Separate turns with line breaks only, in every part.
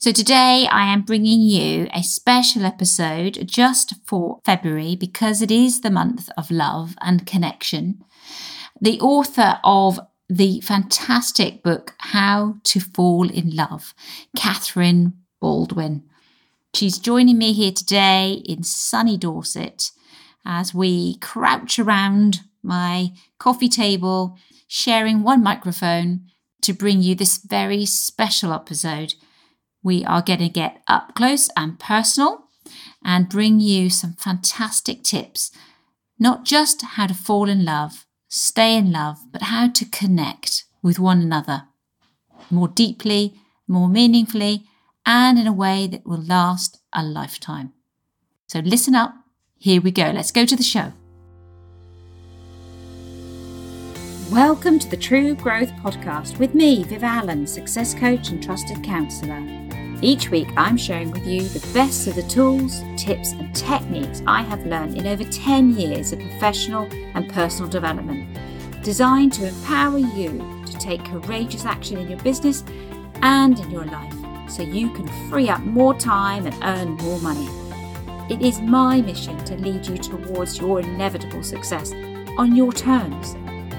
So today I am bringing you a special episode just for February because it is the month of love and connection. The author of the fantastic book, How to Fall in Love, Katherine Baldwin. She's joining me here today in sunny Dorset as we crouch around my coffee table, sharing one microphone to bring you this very special episode we are going to get up close and personal and bring you some fantastic tips, not just how to fall in love, stay in love, but how to connect with one another more deeply, more meaningfully, and in a way that will last a lifetime. So listen up. Here we go. Let's go to the show. Welcome to the True Growth Podcast with me, Viv Allen, success coach and trusted counsellor. Each week, I'm sharing with you the best of the tools, tips, and techniques I have learned in over 10 years of professional and personal development, designed to empower you to take courageous action in your business and in your life so you can free up more time and earn more money. It is my mission to lead you towards your inevitable success on your terms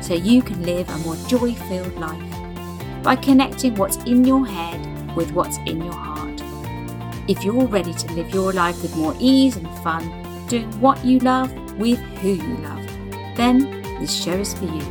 so you can live a more joy filled life by connecting what's in your head with what's in your heart. If you're ready to live your life with more ease and fun, doing what you love with who you love, then this show is for you.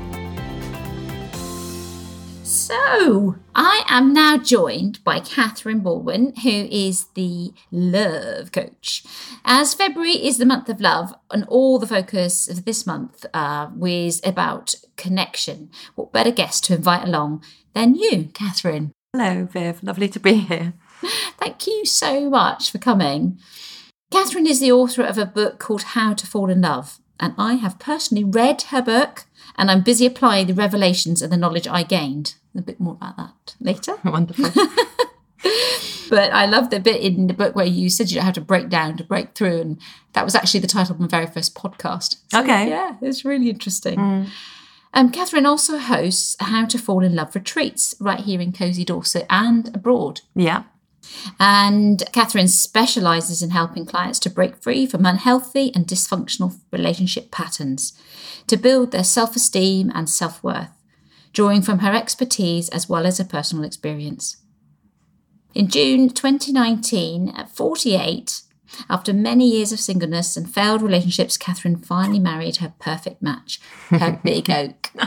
So, I am now joined by Katherine Baldwin, who is the love coach. As February is the month of love, and all the focus of this month uh, was about connection, what better guest to invite along than you, Katherine?
Hello, Viv. Lovely to be here.
Thank you so much for coming. Katherine is the author of a book called How to Fall in Love, and I have personally read her book and I'm busy applying the revelations and the knowledge I gained. A bit more about that later.
Wonderful.
but I love the bit in the book where you said you know how to break down to break through, and that was actually the title of my very first podcast.
So, okay.
Yeah, it's really interesting. Mm. Um, Katherine also hosts How to Fall in Love retreats right here in Cozy Dorset and abroad.
Yeah.
And Katherine specialises in helping clients to break free from unhealthy and dysfunctional relationship patterns, to build their self esteem and self worth, drawing from her expertise as well as her personal experience. In June 2019, at 48, after many years of singleness and failed relationships, Katherine finally married her perfect match, her big oak.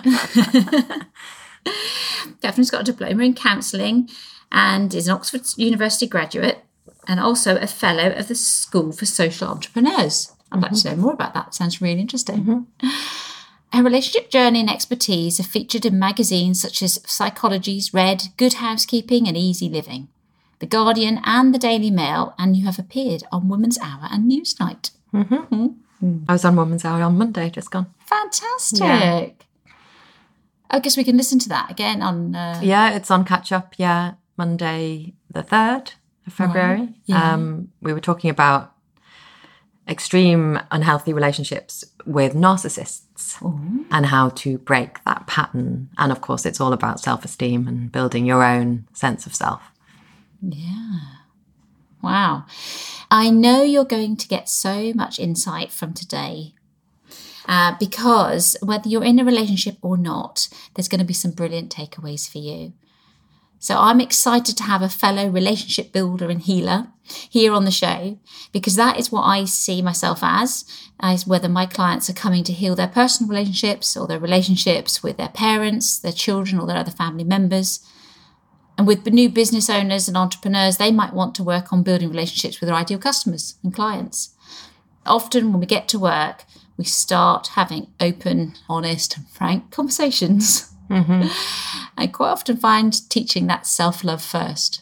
Katherine's got a diploma in counselling and is an Oxford University graduate and also a fellow of the School for Social Entrepreneurs. I'd mm-hmm. like to mm-hmm. know more about that. Sounds really interesting. Mm-hmm. Her relationship journey and expertise are featured in magazines such as Psychologies Red, Good Housekeeping, and Easy Living. The Guardian, and the Daily Mail, and you have appeared on Woman's Hour and Newsnight.
Mm-hmm. Mm-hmm. I was on Woman's Hour on Monday, just gone.
Fantastic. Yeah. I guess we can listen to that again on. Uh...
Yeah, it's on catch up. Yeah, Monday the third of February. Right. Yeah. Um, we were talking about extreme unhealthy relationships with narcissists Ooh. and how to break that pattern. And of course, it's all about self esteem and building your own sense of self.
Yeah. Wow. I know you're going to get so much insight from today uh, because whether you're in a relationship or not, there's going to be some brilliant takeaways for you. So I'm excited to have a fellow relationship builder and healer here on the show because that is what I see myself as, as whether my clients are coming to heal their personal relationships or their relationships with their parents, their children, or their other family members. And with new business owners and entrepreneurs, they might want to work on building relationships with their ideal customers and clients. Often, when we get to work, we start having open, honest, and frank conversations. Mm-hmm. I quite often find teaching that self love first.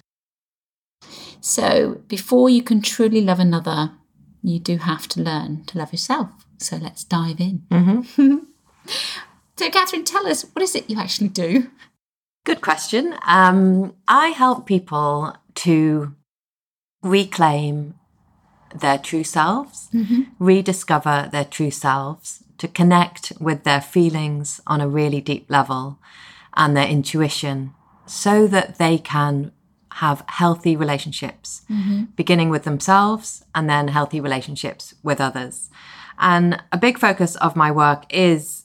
So, before you can truly love another, you do have to learn to love yourself. So, let's dive in. Mm-hmm. so, Katherine, tell us what is it you actually do?
Good question. Um, I help people to reclaim their true selves, mm-hmm. rediscover their true selves, to connect with their feelings on a really deep level and their intuition so that they can have healthy relationships, beginning with themselves and then healthy relationships with others. And a big focus of my work is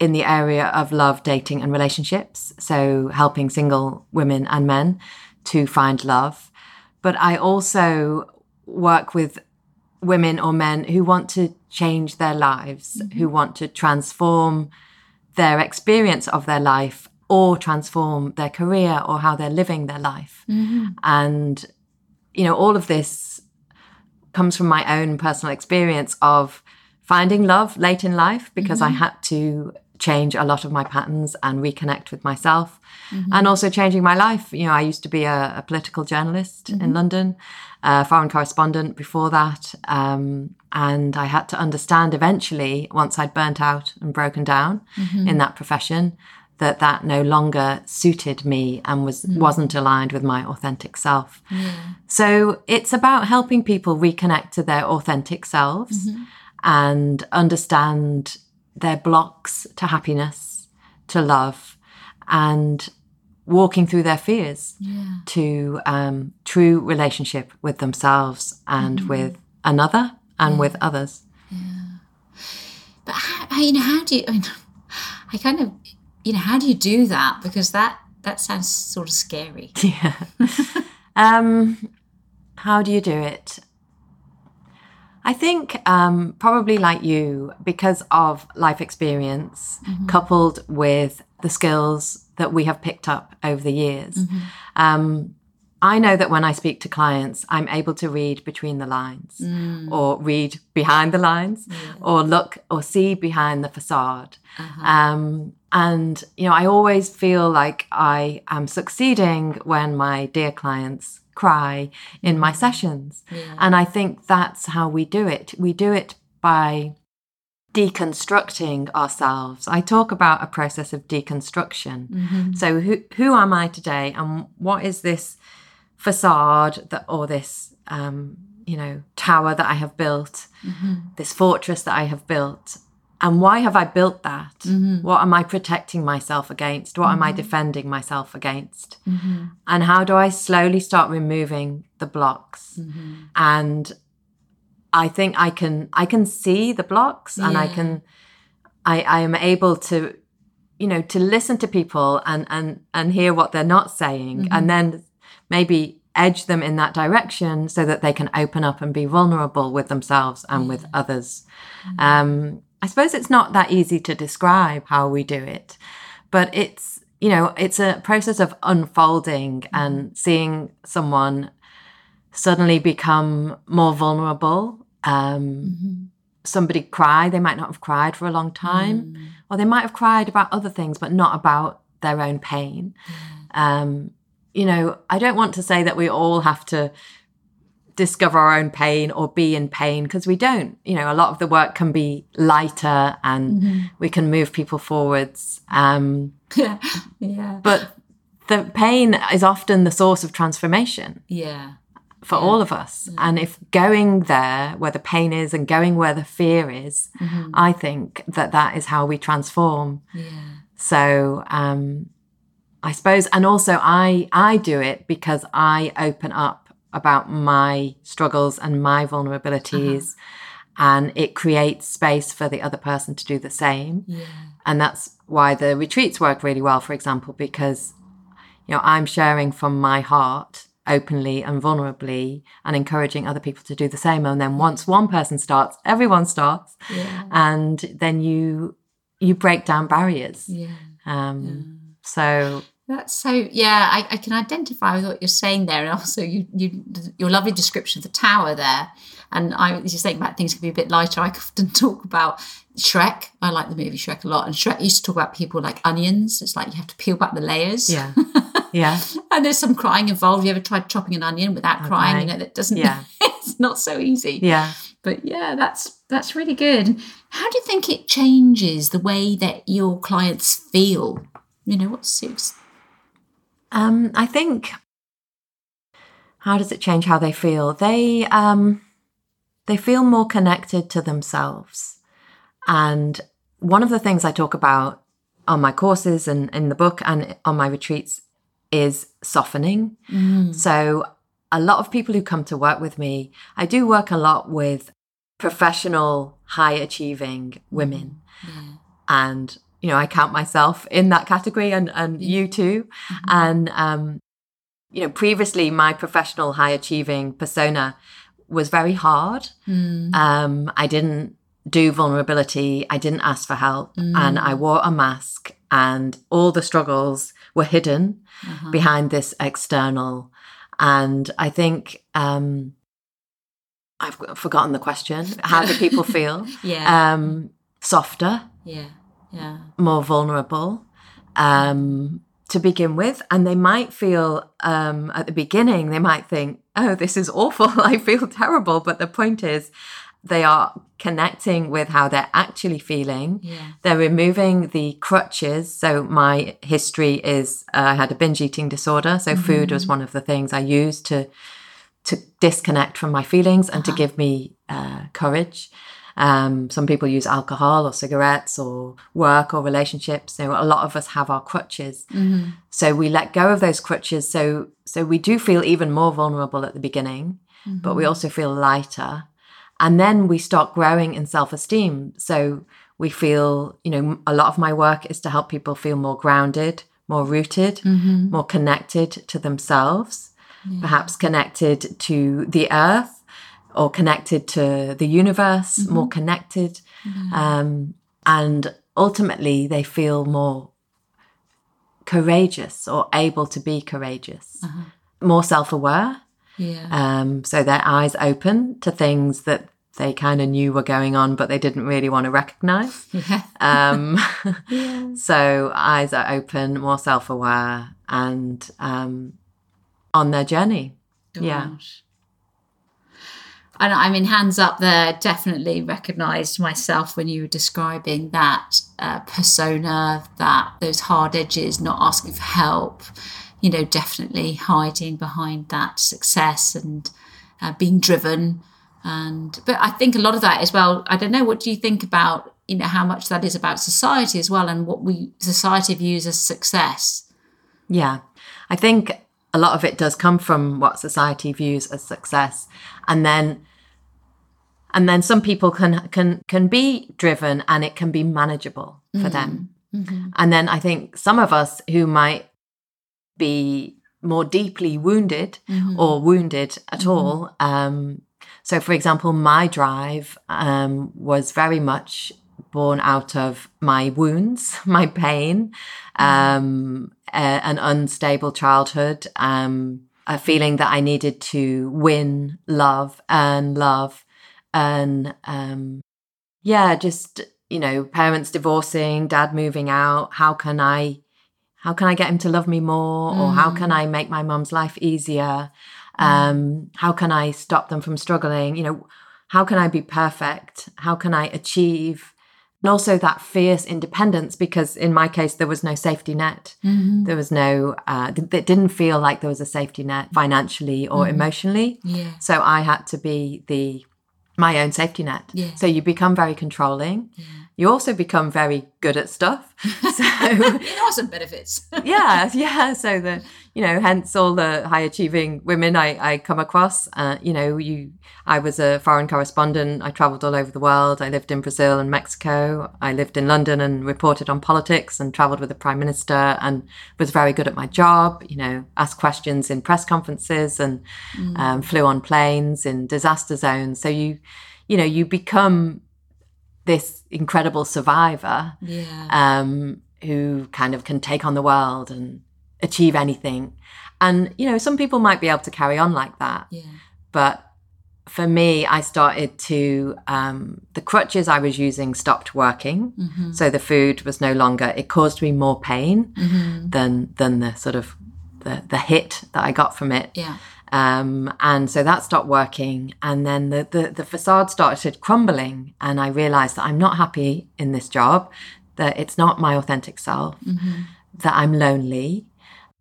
in the area of love, dating, and relationships. So, helping single women and men to find love. But I also work with women or men who want to change their lives, mm-hmm. who want to transform their experience of their life or transform their career or how they're living their life. Mm-hmm. And, you know, all of this comes from my own personal experience of finding love late in life because I mm-hmm. had to change a lot of my patterns and reconnect with myself. Mm-hmm. And also changing my life. You know, I used to be a, a political journalist in mm-hmm. London, a foreign correspondent before that. Um, and I had to understand eventually, once I'd burnt out and broken down mm-hmm. in that profession, that that no longer suited me and was wasn't aligned with my authentic self. So it's about helping people reconnect to their authentic selves and understand their blocks to happiness, to love, and walking through their fears to um, true relationship with themselves and with another and with others. Yeah.
But how, how- you know, how do you? I, mean, I kind of, you know, how do you do that? Because that that sounds sort of scary.
Yeah. um, how do you do it? I think um, probably like you, because of life experience coupled with the skills that we have picked up over the years. Um, I know that when I speak to clients, I'm able to read between the lines or read behind the lines or look or see behind the facade. Um, and, you know, I always feel like I am succeeding when my dear clients cry in my sessions. And I think that's how we do it. We do it by deconstructing ourselves. I talk about a process of deconstruction. So who who am I today and what is this facade that or this um, you know tower that I have built, this fortress that I have built? And why have I built that? Mm-hmm. What am I protecting myself against? What am I mm-hmm. defending myself against? Mm-hmm. And how do I slowly start removing the blocks? And I think I can I can see the blocks and I can I, I am able to you know to listen to people and and and hear what they're not saying and then maybe edge them in that direction so that they can open up and be vulnerable with themselves and with others. Um, I suppose it's not that easy to describe how we do it, but it's you know it's a process of unfolding and seeing someone suddenly become more vulnerable. Um, Somebody cry, they might not have cried for a long time, or they might have cried about other things, but not about their own pain. Um, you know, I don't want to say that we all have to discover our own pain or be in pain because we don't. You know, a lot of the work can be lighter and we can move people forwards. Um,
yeah, yeah,
but the pain is often the source of transformation
yeah,
for all of us. And if going there where the pain is and going where the fear is, I think that that is how we transform.
yeah,
So um, I suppose, and also I I do it because I open up about my struggles and my vulnerabilities, and it creates space for the other person to do the same.
yeah,
And that's why the retreats work really well, for example, because you know I'm sharing from my heart openly and vulnerably and encouraging other people to do the same. And then once one person starts everyone starts.
Yeah,
and then you you break down barriers.
Yeah.
um so
That's so yeah. I, I can identify with what you're saying there, and also you, you your lovely description of the tower there. And I was just thinking about things can be a bit lighter. I often talk about Shrek. I like the movie Shrek a lot, and Shrek used to talk about people like onions. It's like you have to peel back the layers.
yeah yeah
And there's some crying involved. You ever tried chopping an onion without crying? You know that doesn't.
Yeah.
it's not so easy.
yeah
But yeah, that's that's really good. How do you think it changes the way that your clients feel? You know, what suits?
Um i think how does it change how they feel? They um they feel more connected to themselves. And one of the things i talk about on my courses and in the book and on my retreats is softening. So, a lot of people who come to work with me, I do work a lot with professional, high achieving women. And, you know, I count myself in that category and, and you too. And, um, you know, previously my professional high achieving persona was very hard. Um, I didn't do vulnerability. I didn't ask for help and I wore a mask and all the struggles were hidden behind this external. And I think, um, I've forgotten the question. How do people feel?
Yeah.
Um, softer,
yeah. Yeah.
more vulnerable um, to begin with. And they might feel um, at the beginning, they might think, oh, this is awful. I feel terrible. But the point is, they are connecting with how they're actually feeling.
Yeah.
They're removing the crutches. So, my history is uh, I had a binge eating disorder. So, food was one of the things I used to to disconnect from my feelings and to give me uh, courage. Um, some people use alcohol or cigarettes or work or relationships. So a lot of us have our crutches. Mm-hmm. So we let go of those crutches. So so we do feel even more vulnerable at the beginning, but we mm-hmm. also feel lighter. And then we start growing in self-esteem. So we feel, you know, a lot of my work is to help people feel more grounded, more rooted, mm-hmm. more connected to themselves, perhaps connected to the earth or connected to the universe, more connected. Um, and ultimately, they feel more courageous or able to be courageous, more self aware.
Yeah.
Um, so their eyes open to things that they kind of knew were going on, but they didn't really want to recognize.
yeah.
Um, So eyes are open, more self aware, and um, on their journey. Yeah.
And I mean, hands up there, definitely recognized myself when you were describing that uh, persona, that those hard edges, not asking for help, you know, definitely hiding behind that success and uh, being driven. And, but I think a lot of that as well, I don't know, what do you think about, you know, how much that is about society as well and what we, society views as success?
Yeah. I think a lot of it does come from what society views as success. And then and then some people can can can be driven and it can be manageable for them. And then I think some of us who might be more deeply wounded or wounded at all. Um, so, for example, my drive um, was very much born out of my wounds, my pain, um, a- an unstable childhood, um, a feeling that I needed to win love, and love, and um, yeah, just you know, parents divorcing, dad moving out. How can I, how can I get him to love me more, or how can I make my mum's life easier? Um, how can I stop them from struggling? You know, how can I be perfect? How can I achieve? And also that fierce independence, because in my case, there was no safety net. There was no, uh, th- it didn't feel like there was a safety net financially or emotionally.
Yeah.
So I had to be the my own safety net.
Yeah.
So you become very controlling. You also become very good at stuff. So
It some benefits.
yeah, yeah. So the you know, hence all the high achieving women I, I come across. Uh, you know, you I was a foreign correspondent. I travelled all over the world. I lived in Brazil and Mexico. I lived in London and reported on politics and travelled with the prime minister and was very good at my job. You know, asked questions in press conferences and um, flew on planes in disaster zones. So you, you know, you become this incredible survivor
yeah.
um, who kind of can take on the world and achieve anything. And, you know, some people might be able to carry on like that.
yeah.
But for me, I started to, um, the crutches I was using stopped working. So the food was no longer, it caused me more pain than, than the sort of the, the hit that I got from it.
Yeah.
Um, and so that stopped working. And then the, the, the facade started crumbling. And I realized that I'm not happy in this job, that it's not my authentic self, that I'm lonely,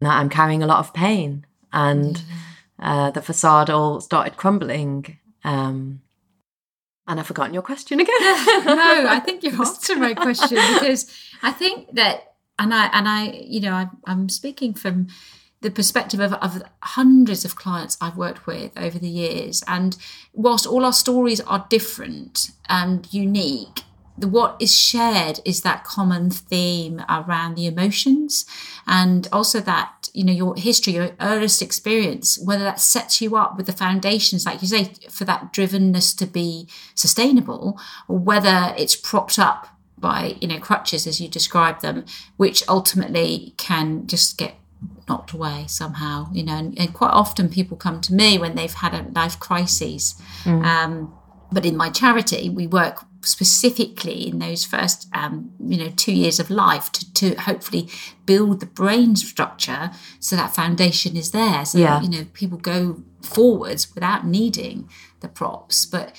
that I'm carrying a lot of pain. And uh, the facade all started crumbling. Um, and I've forgotten your question again.
no, I think you answered my question because I think that, and I and I, you know, I, I'm speaking from the perspective of, of hundreds of clients I've worked with over the years. And whilst all our stories are different and unique, the, what is shared is that common theme around the emotions and also that you know your history your earliest experience whether that sets you up with the foundations like you say for that drivenness to be sustainable or whether it's propped up by you know crutches as you describe them which ultimately can just get knocked away somehow you know and, and quite often people come to me when they've had a life crisis mm. um, but in my charity we work specifically in those first um, you know two years of life to, to hopefully build the brain structure so that foundation is there so yeah. that, you know people go forwards without needing the props but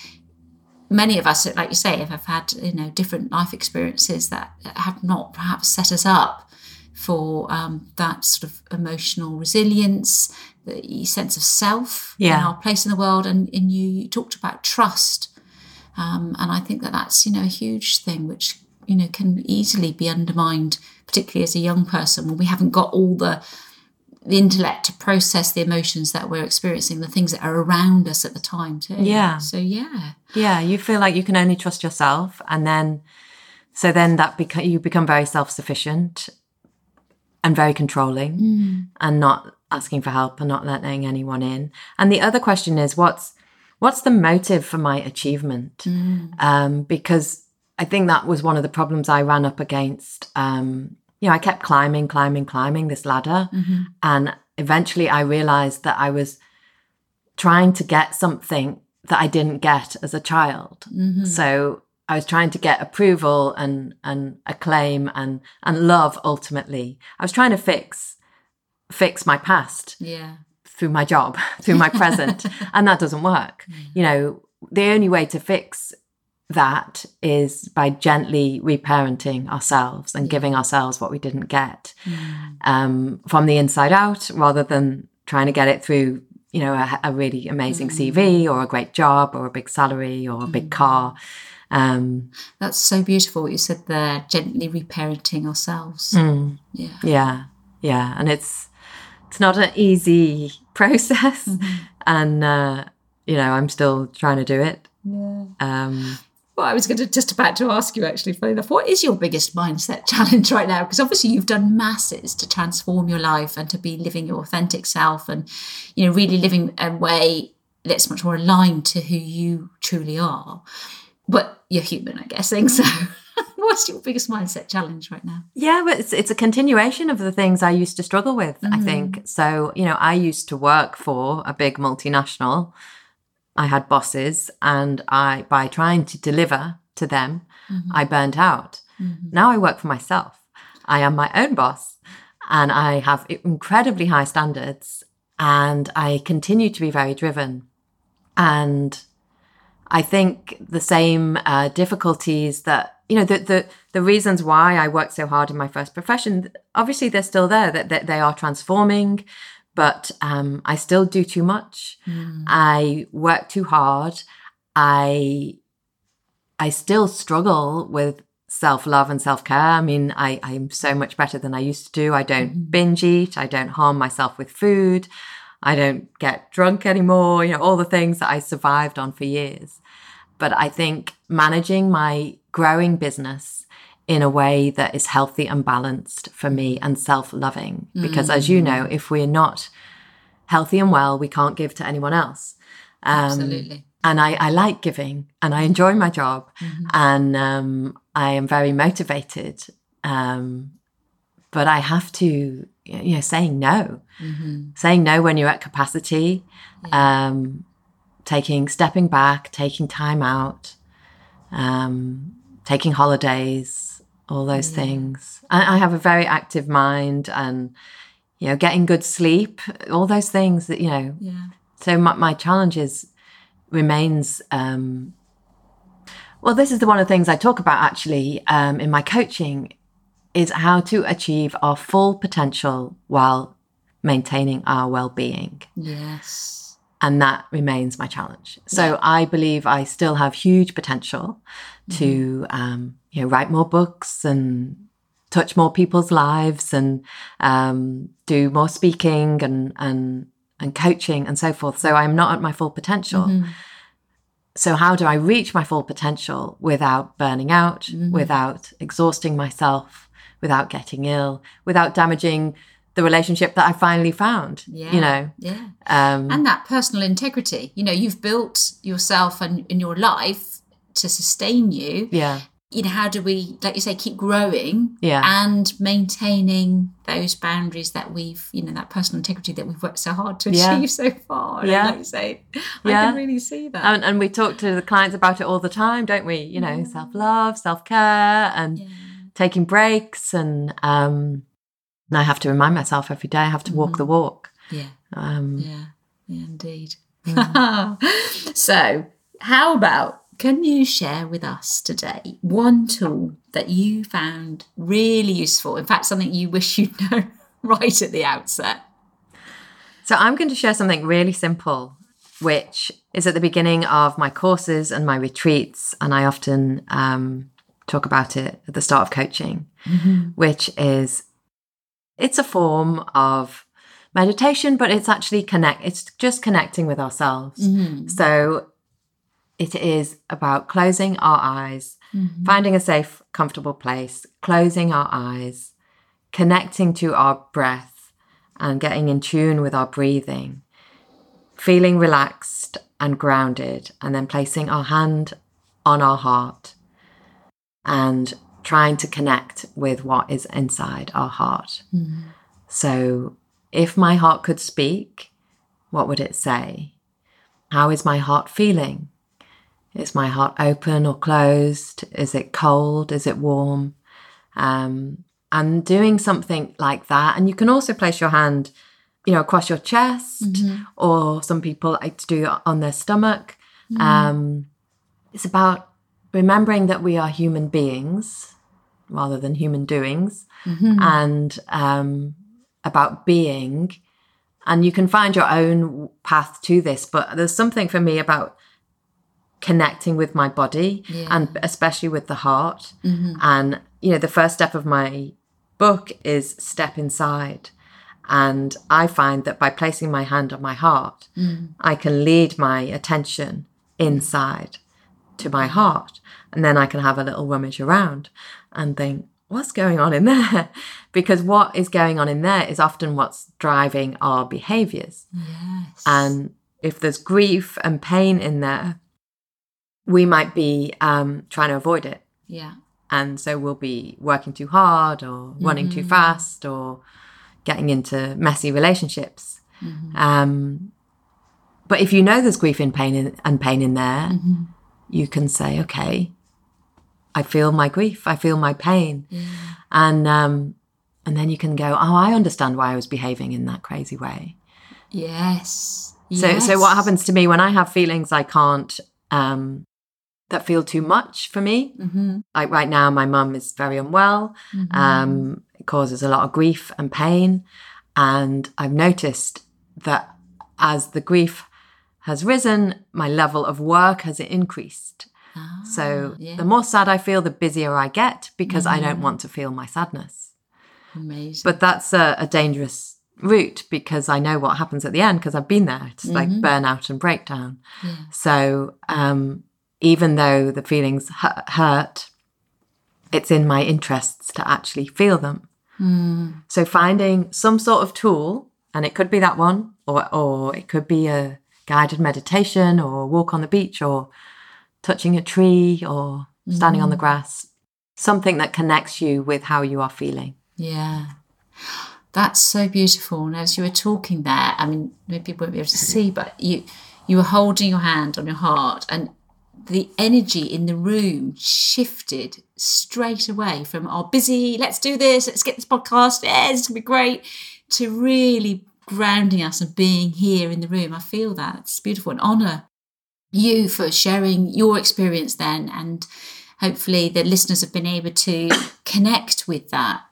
many of us like you say have had you know different life experiences that have not perhaps set us up for um, that sort of emotional resilience the sense of self yeah. and our place in the world and, and you, you talked about trust um, and I think that that's, you know, a huge thing which, you know, can easily be undermined, particularly as a young person when we haven't got all the, the intellect to process the emotions that we're experiencing, the things that are around us at the time too.
Yeah.
So yeah.
Yeah, you feel like you can only trust yourself, and then, so then that beca- you become very self sufficient, and very controlling, mm. and not asking for help and not letting anyone in. And the other question is, what's what's the motive for my achievement? Mm. Um, because I think that was one of the problems I ran up against. Um, you know, I kept climbing, climbing, climbing this ladder. Mm-hmm. And eventually I realized that I was trying to get something that I didn't get as a child. Mm-hmm. So I was trying to get approval and and acclaim and and love ultimately. I was trying to fix fix my past.
Yeah
through my job, through my present, and that doesn't work. Mm. You know, the only way to fix that is by gently reparenting ourselves and giving ourselves what we didn't get mm. um, from the inside out rather than trying to get it through you know a, a really amazing mm. cv or a great job or a big salary or a big mm. car um,
that's so beautiful what you said there gently reparenting ourselves
mm. yeah yeah yeah and it's it's not an easy process, mm-hmm. and uh, you know I'm still trying to do it.
Yeah. Um, well, I was going to just about to ask you actually, funny enough, what is your biggest mindset challenge right now? Because obviously you've done masses to transform your life and to be living your authentic self, and you know really living a way that's much more aligned to who you truly are. But you're human, I'm guessing. So. What's your biggest mindset challenge right now?
Yeah, but it's it's a continuation of the things I used to struggle with, mm-hmm. I think. So, you know, I used to work for a big multinational. I had bosses and I by trying to deliver to them, mm-hmm. I burnt out. Mm-hmm. Now I work for myself. I am my own boss and I have incredibly high standards and I continue to be very driven. And I think the same uh, difficulties that you know the, the the reasons why I worked so hard in my first profession. Obviously, they're still there. That, that they are transforming, but um, I still do too much. Mm. I work too hard. I I still struggle with self love and self care. I mean, I I'm so much better than I used to do. I don't mm. binge eat. I don't harm myself with food. I don't get drunk anymore. You know, all the things that I survived on for years. But I think managing my growing business in a way that is healthy and balanced for me and self loving. Because mm. as you know, if we're not healthy and well, we can't give to anyone else.
Um, Absolutely.
And I, I, like giving and I enjoy my job mm-hmm. and um, I am very motivated. Um, but I have to, you know, saying no, mm-hmm. saying no when you're at capacity, yeah. Um, taking, stepping back, taking time out. Um, taking holidays, all those yeah. things. I, I, have a very active mind and, you know, getting good sleep, all those things that, you know.
Yeah.
So my, my challenge is, remains, um, well, this is the one of the things I talk about actually um, in my coaching is how to achieve our full potential while maintaining our well-being.
Yes
and that remains my challenge. So yeah. I believe I still have huge potential to mm-hmm. um, you know write more books and touch more people's lives and um, do more speaking and and and coaching and so forth. So I'm not at my full potential.
Mm-hmm.
So how do I reach my full potential without burning out,
Mm-hmm.
without exhausting myself, without getting ill, without damaging the relationship that I finally found?
Yeah.
You know,
Yeah.
um,
and that personal integrity. You know, you've built yourself and in your life to sustain you.
yeah,
You know, how do we, like you say, keep growing
Yeah.
and maintaining those boundaries that we've, you know, that personal integrity that we've worked so hard to
Yeah.
achieve so far. And
Yeah.
like you say, I
Yeah.
can really see that.
and, and we talk to the clients about it all the time, don't we? You know, self love, self care, and
yeah.
Taking breaks, and um, and I have to remind myself every day I have to walk the walk.
Yeah.
Um,
Yeah, yeah, indeed.
Mm.
so, how about can you share with us today one tool that you found really useful? In fact, something you wish you'd known right at the outset.
So I'm going to share something really simple, which is at the beginning of my courses and my retreats, and I often um, talk about it at the start of coaching, mm-hmm. which is it's a form of meditation, but it's actually connect. It's just connecting with ourselves. Mm-hmm. So it is about closing our eyes, mm-hmm. finding a safe, comfortable place, closing our eyes, connecting to our breath and getting in tune with our breathing, feeling relaxed and grounded, and then placing our hand on our heart and trying to connect with what is inside our heart. So, if my heart could speak, what would it say? How is my heart feeling? Is my heart open or closed? Is it cold? Is it warm? Um, and doing something like that. And you can also place your hand, you know, across your chest, or some people like to do it on their stomach. Um, it's about remembering that we are human beings rather than human doings, mm-hmm. and um, about being. And you can find your own path to this, but there's something for me about connecting with my body and especially with the heart. Mm-hmm. And, you know, the first step of my book is step inside. And I find that by placing my hand on my heart, mm. I can lead my attention inside to my heart. And then I can have a little rummage around and think, what's going on in there? because what is going on in there is often what's driving our behaviors.
Yes.
And if there's grief and pain in there, we might be um, trying to avoid it.
yeah.
And so we'll be working too hard or running too fast or getting into messy relationships. Um, but if you know there's grief and pain in, and pain in there, you can say, okay, I feel my grief, I feel my pain. And um, and then you can go, oh, I understand why I was behaving in that crazy way.
Yes.
So, so what happens to me when I have feelings I can't, um, that feel too much for me?
Mm-hmm.
Like right now, my mum is very unwell. Um, it causes a lot of grief and pain. And I've noticed that as the grief has risen, my level of work has increased. Ah, so
yeah.
the more sad I feel, the busier I get because I don't mm. want to feel my sadness.
Amazing.
But that's a, a dangerous route because I know what happens at the end because I've been there. It's like mm-hmm. burnout and breakdown. So um, even though the feelings hu- hurt, it's in my interests to actually feel them. Mm. So finding some sort of tool, and it could be that one, or or it could be a guided meditation, or walk on the beach, or touching a tree, or standing on the mm-hmm. grass. Something that connects you with how you are feeling.
Yeah. That's so beautiful. And as you were talking there, I mean, maybe people won't be able to see, but you you were holding your hand on your heart and the energy in the room shifted straight away from oh busy, let's do this, let's get this podcast, yeah, it's gonna be great, to really grounding us and being here in the room. I feel that. It's beautiful and honour you for sharing your experience then and hopefully the listeners have been able to connect with that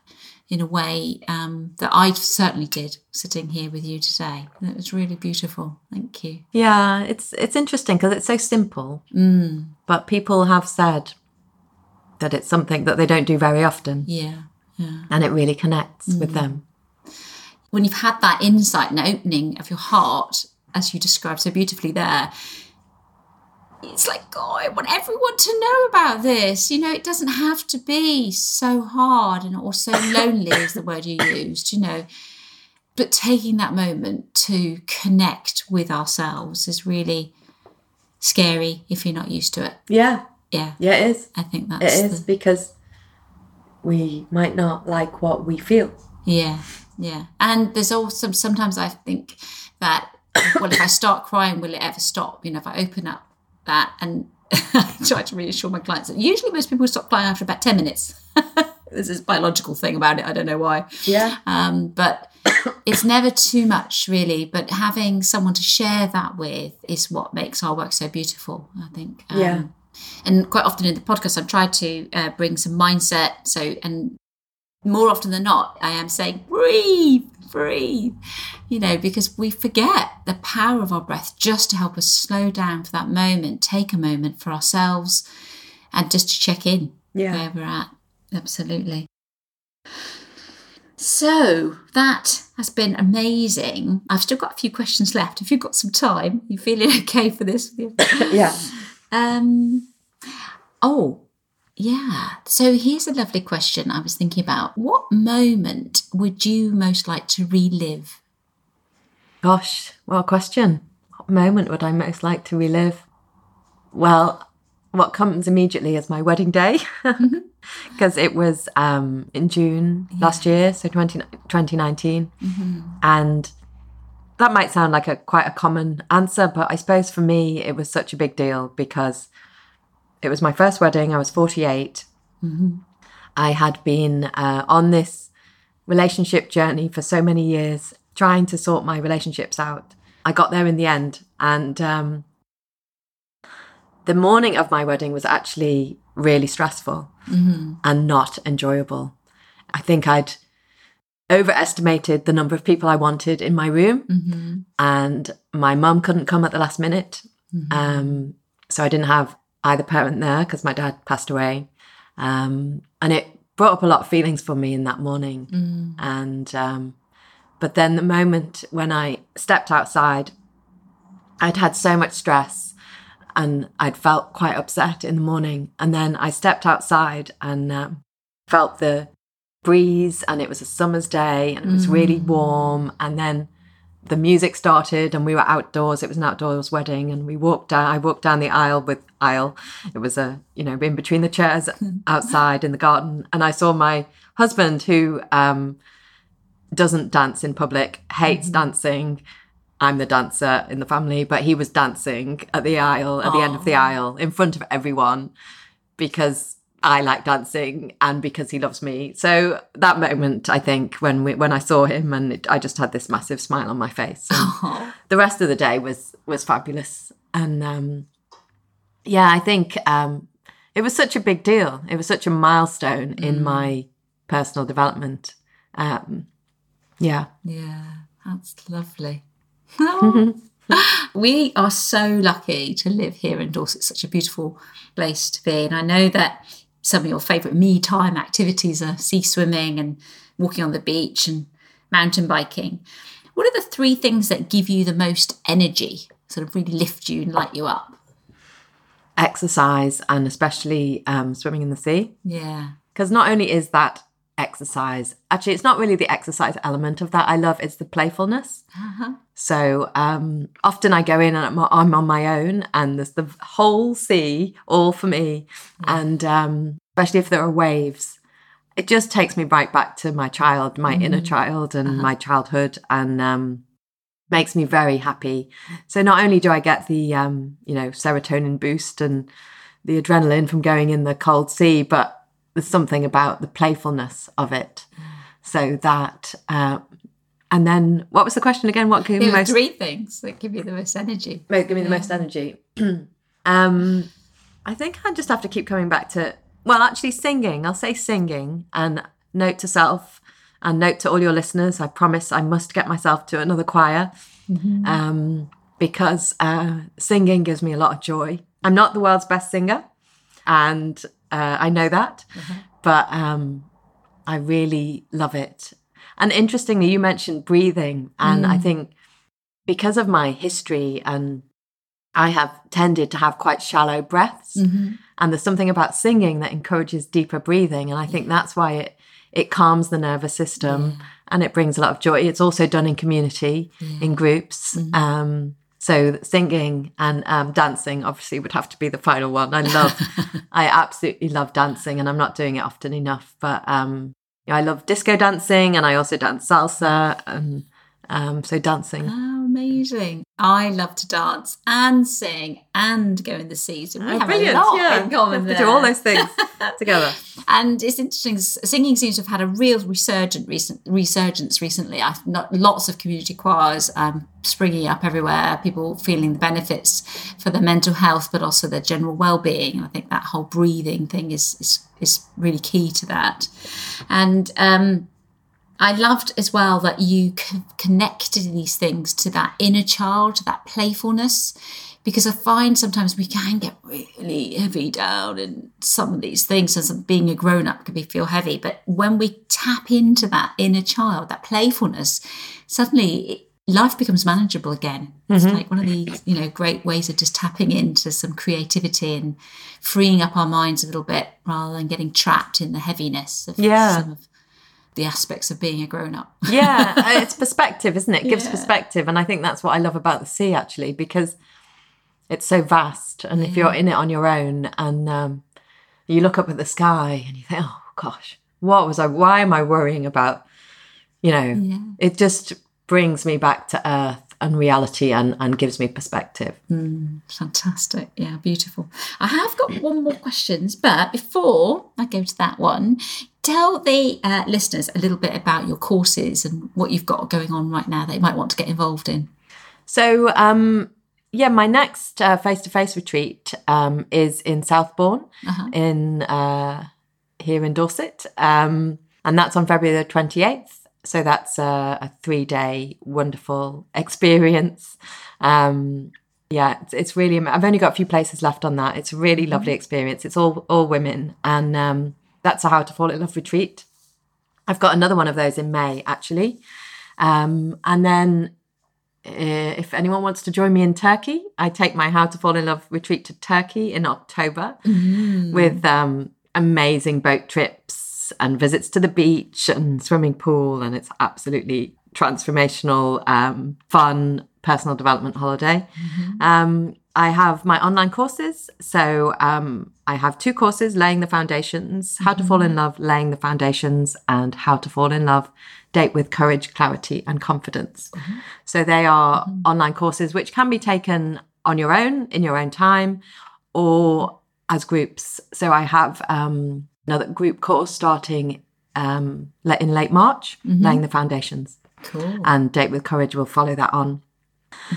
in a way um, that I certainly did sitting here with you today. It was really beautiful. Thank you.
Yeah, it's it's interesting because it's so simple, but people have said that it's something that they don't do very often.
Yeah, Yeah.
and it really connects with them.
When you've had that insight and opening of your heart, as you described so beautifully there, it's like, oh, I want everyone to know about this. You know, it doesn't have to be so hard and or so lonely is the word you used, you know. But taking that moment to connect with ourselves is really scary if you're not used to it.
Yeah,
Yeah,
yeah, it is.
I think that's
It is
the,
because we might not like what we feel.
Yeah, yeah. And there's also sometimes I think that well, if I start crying, will it ever stop? You know, if I open up that and I try to reassure my clients that usually most people stop crying after about ten minutes. There's this biological thing about it. I don't know why.
Yeah.
Um, but it's never too much, really. But having someone to share that with is what makes our work so beautiful. I think. Um,
Yeah.
And quite often in the podcast, I've tried to uh, bring some mindset. So, and more often than not, I am saying, breathe, breathe, you know, because we forget the power of our breath just to help us slow down for that moment, take a moment for ourselves, and just to check in
Yeah.
where we're at. Absolutely. So that has been amazing. I've still got a few questions left. If you've got some time, you feeling okay for this?
Yeah.
Um, oh, yeah. So here's a lovely question I was thinking about. What moment would you most like to relive?
Gosh, what a question. What moment would I most like to relive? Well, what comes immediately is my wedding day because it was um, in June last year, so 20, 2019. And that might sound like a quite a common answer, but I suppose for me it was such a big deal because it was my first wedding. I was 48. I had been uh, on this relationship journey for so many years, trying to sort my relationships out. I got there in the end, and um, the morning of my wedding was actually really stressful and not enjoyable. I think I'd overestimated the number of people I wanted in my room, and my mum couldn't come at the last minute. Um, so I didn't have either parent there because my dad passed away. Um, and it brought up a lot of feelings for me in that morning. And, um, but then the moment when I stepped outside, I'd had so much stress and I'd felt quite upset in the morning. And then I stepped outside and um, felt the breeze, and it was a summer's day and it was really warm. And then the music started and we were outdoors. It was an outdoors wedding, and we walked down. I walked down the aisle with aisle. It was a you know in between the chairs outside in the garden, and I saw my husband who um, doesn't dance in public, hates dancing. I'm the dancer in the family, but he was dancing at the aisle, at the end of the aisle, in front of everyone, because I like dancing and because he loves me. So that moment, I think, when we, when I saw him, and it, I just had this massive smile on my face. The rest of the day was was fabulous, and um, yeah, I think um, it was such a big deal. It was such a milestone in my personal development. Um, yeah.
Yeah, that's lovely. we are so lucky to live here in Dorset. It's such a beautiful place to be. And I know that some of your favourite me time activities are sea swimming and walking on the beach and mountain biking. What are the three things that give you the most energy, sort of really lift you and light you up?
Exercise and especially um, swimming in the sea.
Yeah.
because not only is that exercise. Actually it's not really the exercise element of that i love it's the playfulness. So um often i go in and I'm, I'm on my own and there's the whole sea all for me. And um especially if there are waves it just takes me right back to my child my inner child and my childhood and um makes me very happy. So not only do i get the um you know serotonin boost and the adrenaline from going in the cold sea but there's something about the playfulness of it. So that, uh, and then what was the question again? What gave
There are
most?
three things that give you the most energy.
Give me the most energy. um, I think I just have to keep coming back to well, actually, singing. I'll say singing and note to self and note to all your listeners. I promise I must get myself to another choir um, because uh, singing gives me a lot of joy. I'm not the world's best singer, and uh, I know that, but um, I really love it. And interestingly, you mentioned breathing. And I think because of my history and I have tended to have quite shallow breaths. And there's something about singing that encourages deeper breathing. And I think that's why it it calms the nervous system and it brings a lot of joy. It's also done in community, in groups. Um, so singing and um, dancing obviously would have to be the final one. I love, I absolutely love dancing, and I'm not doing it often enough. But um, yeah, I love disco dancing, and I also dance salsa, and um, so dancing.
Oh, amazing. I love to dance and sing and go in the sea. So we have
Brilliant!
a lot
yeah,
in common
We have do all those things together.
And it's interesting. Singing seems to have had a real resurgent recent resurgence recently. I've not lots of community choirs um, springing up everywhere. People feeling the benefits for their mental health, but also their general well-being. And I think that whole breathing thing is is, is really key to that. And um, I loved as well that you c- connected these things to that inner child, to that playfulness, because I find sometimes we can get really heavy down in some of these things, as being a grown up can be feel heavy. But when we tap into that inner child, that playfulness, suddenly it, life becomes manageable again. It's mm-hmm. like one of these, you know, great ways of just tapping into some creativity and freeing up our minds a little bit rather than getting trapped in the heaviness of
Yeah.
some of the aspects of being a grown up.
yeah, uh, it's perspective, isn't it? It gives
Yeah.
perspective. And I think that's what I love about the sea, actually, because it's so vast. And if you're in it on your own and um, you look up at the sky and you think, oh gosh, what was I, why am I worrying about? You know,
Yeah.
it just brings me back to earth and reality and, and gives me perspective.
Fantastic. Yeah, beautiful. I have got one more questions, but before I go to that one, tell the uh, listeners a little bit about your courses and what you've got going on right now that you might want to get involved in.
So, um, yeah, my next face to face retreat um, is in Southbourne, in uh, here in Dorset, um, and that's on February the twenty eighth. So that's a, a three day wonderful experience. Um, yeah, it's, it's really. I've only got a few places left on that. It's a really lovely experience. It's all all women, and um, that's a How to Fall in Love retreat. I've got another one of those in May actually, um, and then uh, if anyone wants to join me in Turkey, I take my How to Fall in Love retreat to Turkey in October with um, amazing boat trips and visits to the beach and swimming pool. And it's absolutely transformational, um, fun personal development holiday. Um, I have my online courses. So um, I have two courses Laying the Foundations, How to Fall in Love, Laying the Foundations, and How to Fall in Love, Date with Courage, Clarity, and Confidence. So they are online courses which can be taken on your own, in your own time, or as groups. So I have um, another group course starting um, in late March, Laying the Foundations
Cool.
and Date with Courage will follow that on.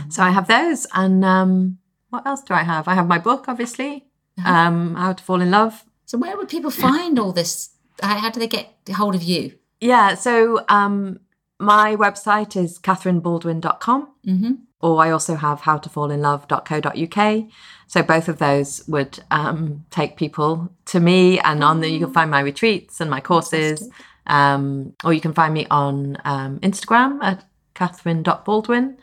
So I have those, and um, what else do I have? I have my book, obviously, um, How to Fall in Love.
So, where would people find all this? How, how do they get hold of you?
Yeah, so um, my website is katherinebaldwin.com,
Mm-hmm.
or I also have howtofallinlove.co.uk. So both of those would um, take people to me, and on there you can find my retreats and my courses, um, or you can find me on um, Instagram at katherine.baldwin.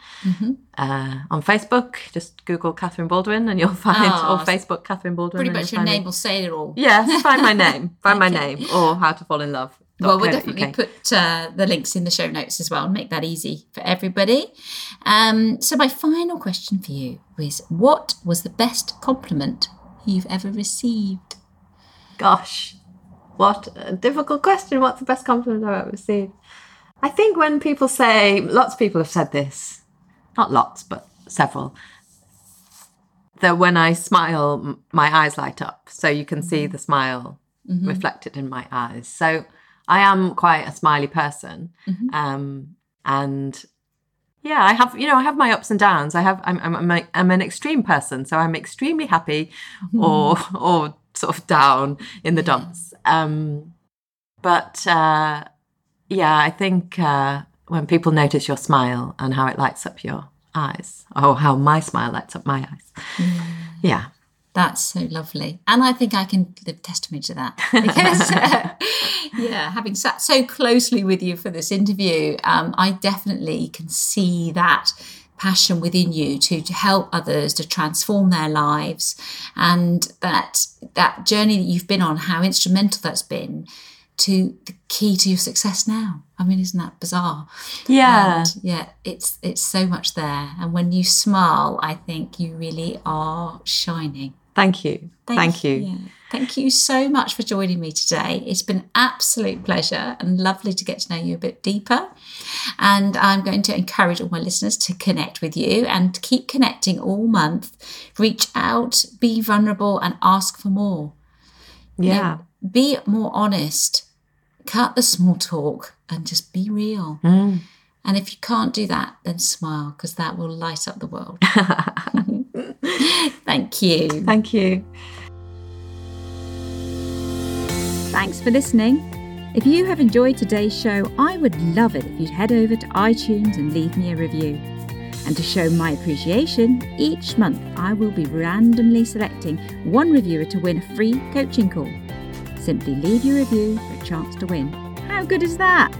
Uh, on Facebook, just Google Katherine Baldwin and you'll find,
Oh,
or Facebook Katherine Baldwin.
Pretty much your name will say it all.
Yes, find my name. Find my name or How to Fall in Love.
Well, we'll definitely put uh, the links in the show notes as well and make that easy for everybody. Um, so, my final question for you is what was the best compliment you've ever received?
Gosh, what a difficult question. What's the best compliment I've ever received? I think when people say, lots of people have said this, not lots, but several, that when I smile, m- my eyes light up. So you can see the smile reflected in my eyes. So I am quite a smiley person. Um, and yeah, I have, you know, I have my ups and downs. I have, I'm, I'm, I'm, I'm an extreme person. So I'm extremely happy or, or sort of down in the dumps. Um, but, uh, yeah, I think uh, when people notice your smile and how it lights up your eyes, or how my smile lights up my eyes, yeah,
That's so lovely. And I think I can live testimony to that. Because, uh, yeah, having sat so closely with you for this interview, um, I definitely can see that passion within you to, to help others to transform their lives and that that journey that you've been on how instrumental that's been to the key to your success now i mean isn't that bizarre
yeah
and yeah it's it's so much there and when you smile i think you really are shining
Thank you. Thank, Thank you.
Yeah. Thank you so much for joining me today. It's been absolute pleasure and lovely to get to know you a bit deeper. And I'm going to encourage all my listeners to connect with you and keep connecting all month. Reach out, be vulnerable, and ask for more.
Yeah. You know,
be more honest. Cut the small talk and just be real.
Mm.
And if you can't do that, then smile because that will light up the world. Thank you.
Thank you.
Thanks for listening. If you have enjoyed today's show, I would love it if you'd head over to iTunes and leave me a review. And to show my appreciation, each month I will be randomly selecting one reviewer to win a free coaching call. Simply leave your review for a chance to win. How good is that?